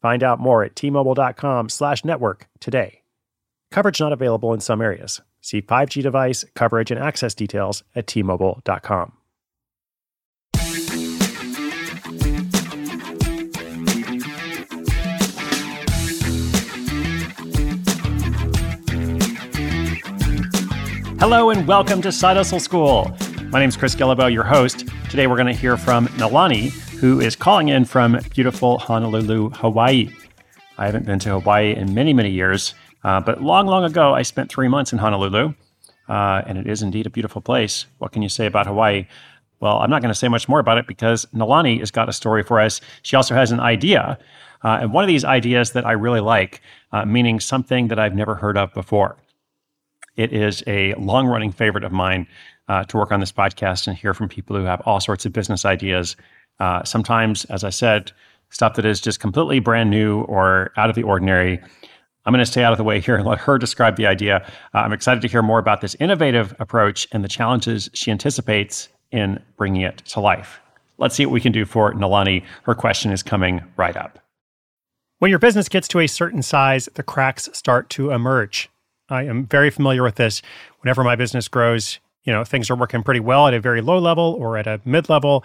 Find out more at tmobile.com slash network today. Coverage not available in some areas. See 5G device, coverage, and access details at tmobile.com. Hello and welcome to Side Hustle School. My name is Chris Guillebeau, your host. Today we're going to hear from Nalani, who is calling in from beautiful Honolulu, Hawaii. I haven't been to Hawaii in many, many years, uh, but long, long ago I spent three months in Honolulu, uh, and it is indeed a beautiful place. What can you say about Hawaii? Well, I'm not going to say much more about it because Nalani has got a story for us. She also has an idea, uh, and one of these ideas that I really like, uh, meaning something that I've never heard of before. It is a long running favorite of mine uh, to work on this podcast and hear from people who have all sorts of business ideas. Uh, sometimes, as I said, stuff that is just completely brand new or out of the ordinary. I'm going to stay out of the way here and let her describe the idea. Uh, I'm excited to hear more about this innovative approach and the challenges she anticipates in bringing it to life. Let's see what we can do for Nalani. Her question is coming right up. When your business gets to a certain size, the cracks start to emerge. I am very familiar with this. Whenever my business grows, you know, things are working pretty well at a very low level or at a mid level.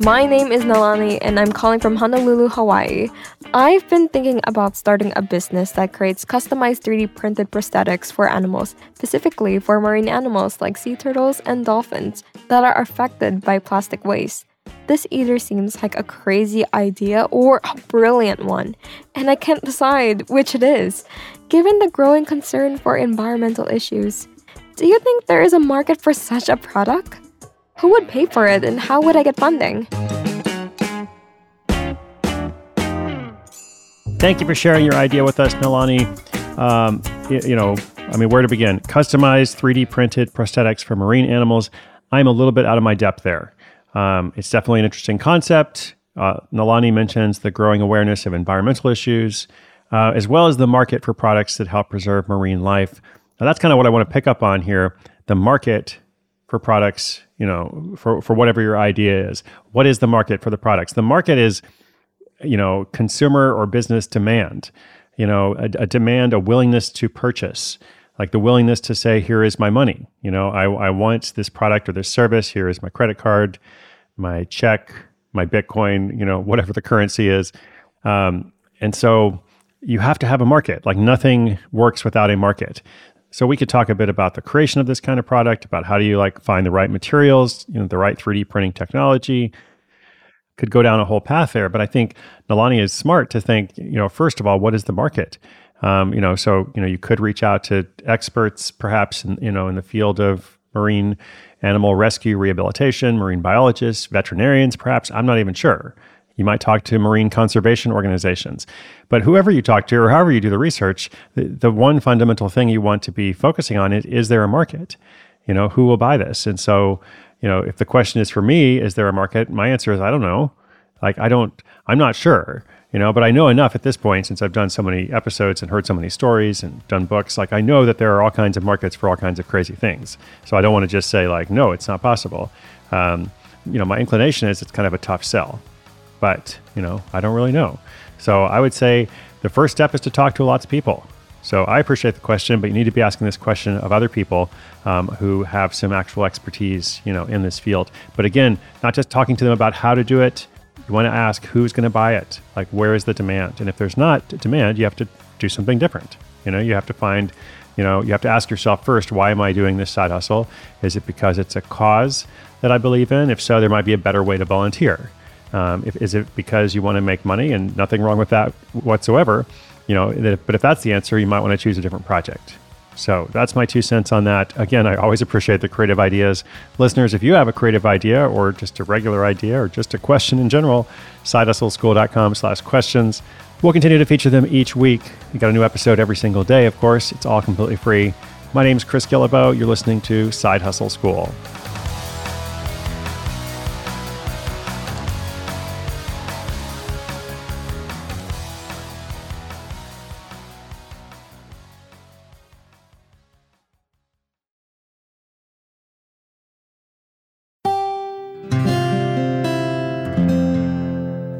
My name is Nalani and I'm calling from Honolulu, Hawaii. I've been thinking about starting a business that creates customized 3D printed prosthetics for animals, specifically for marine animals like sea turtles and dolphins that are affected by plastic waste. This either seems like a crazy idea or a brilliant one, and I can't decide which it is, given the growing concern for environmental issues. Do you think there is a market for such a product? Who would pay for it and how would I get funding? Thank you for sharing your idea with us, Nalani. Um, you, you know, I mean, where to begin? Customized 3D printed prosthetics for marine animals. I'm a little bit out of my depth there. Um, it's definitely an interesting concept. Uh, Nalani mentions the growing awareness of environmental issues, uh, as well as the market for products that help preserve marine life. Now, that's kind of what I want to pick up on here the market for products, you know, for, for whatever your idea is. What is the market for the products? The market is, you know, consumer or business demand, you know, a, a demand, a willingness to purchase, like the willingness to say, here is my money. You know, I, I want this product or this service. Here is my credit card, my check, my Bitcoin, you know, whatever the currency is. Um, and so you have to have a market. Like nothing works without a market. So we could talk a bit about the creation of this kind of product, about how do you like find the right materials, you know, the right 3D printing technology. Could go down a whole path there, but I think Nalani is smart to think, you know, first of all, what is the market? Um, you know, so you know, you could reach out to experts, perhaps, in, you know, in the field of marine animal rescue rehabilitation, marine biologists, veterinarians, perhaps. I'm not even sure. You might talk to marine conservation organizations. But whoever you talk to or however you do the research, the, the one fundamental thing you want to be focusing on is is there a market? You know, who will buy this? And so, you know, if the question is for me, is there a market? My answer is I don't know. Like I don't, I'm not sure, you know, but I know enough at this point since I've done so many episodes and heard so many stories and done books. Like I know that there are all kinds of markets for all kinds of crazy things. So I don't want to just say like, no, it's not possible. Um, you know, my inclination is it's kind of a tough sell, but you know, I don't really know. So I would say the first step is to talk to lots of people. So I appreciate the question, but you need to be asking this question of other people um, who have some actual expertise, you know, in this field. But again, not just talking to them about how to do it. You want to ask who's going to buy it, like where is the demand, and if there's not demand, you have to do something different. You know, you have to find, you know, you have to ask yourself first, why am I doing this side hustle? Is it because it's a cause that I believe in? If so, there might be a better way to volunteer. Um, if, is it because you want to make money and nothing wrong with that whatsoever? You know, but if that's the answer, you might want to choose a different project. So that's my two cents on that. Again, I always appreciate the creative ideas. Listeners, if you have a creative idea or just a regular idea or just a question in general, sidehustleschool.com slash questions. We'll continue to feature them each week. We got a new episode every single day, of course. It's all completely free. My name is Chris Guillebeau. You're listening to Side Hustle School.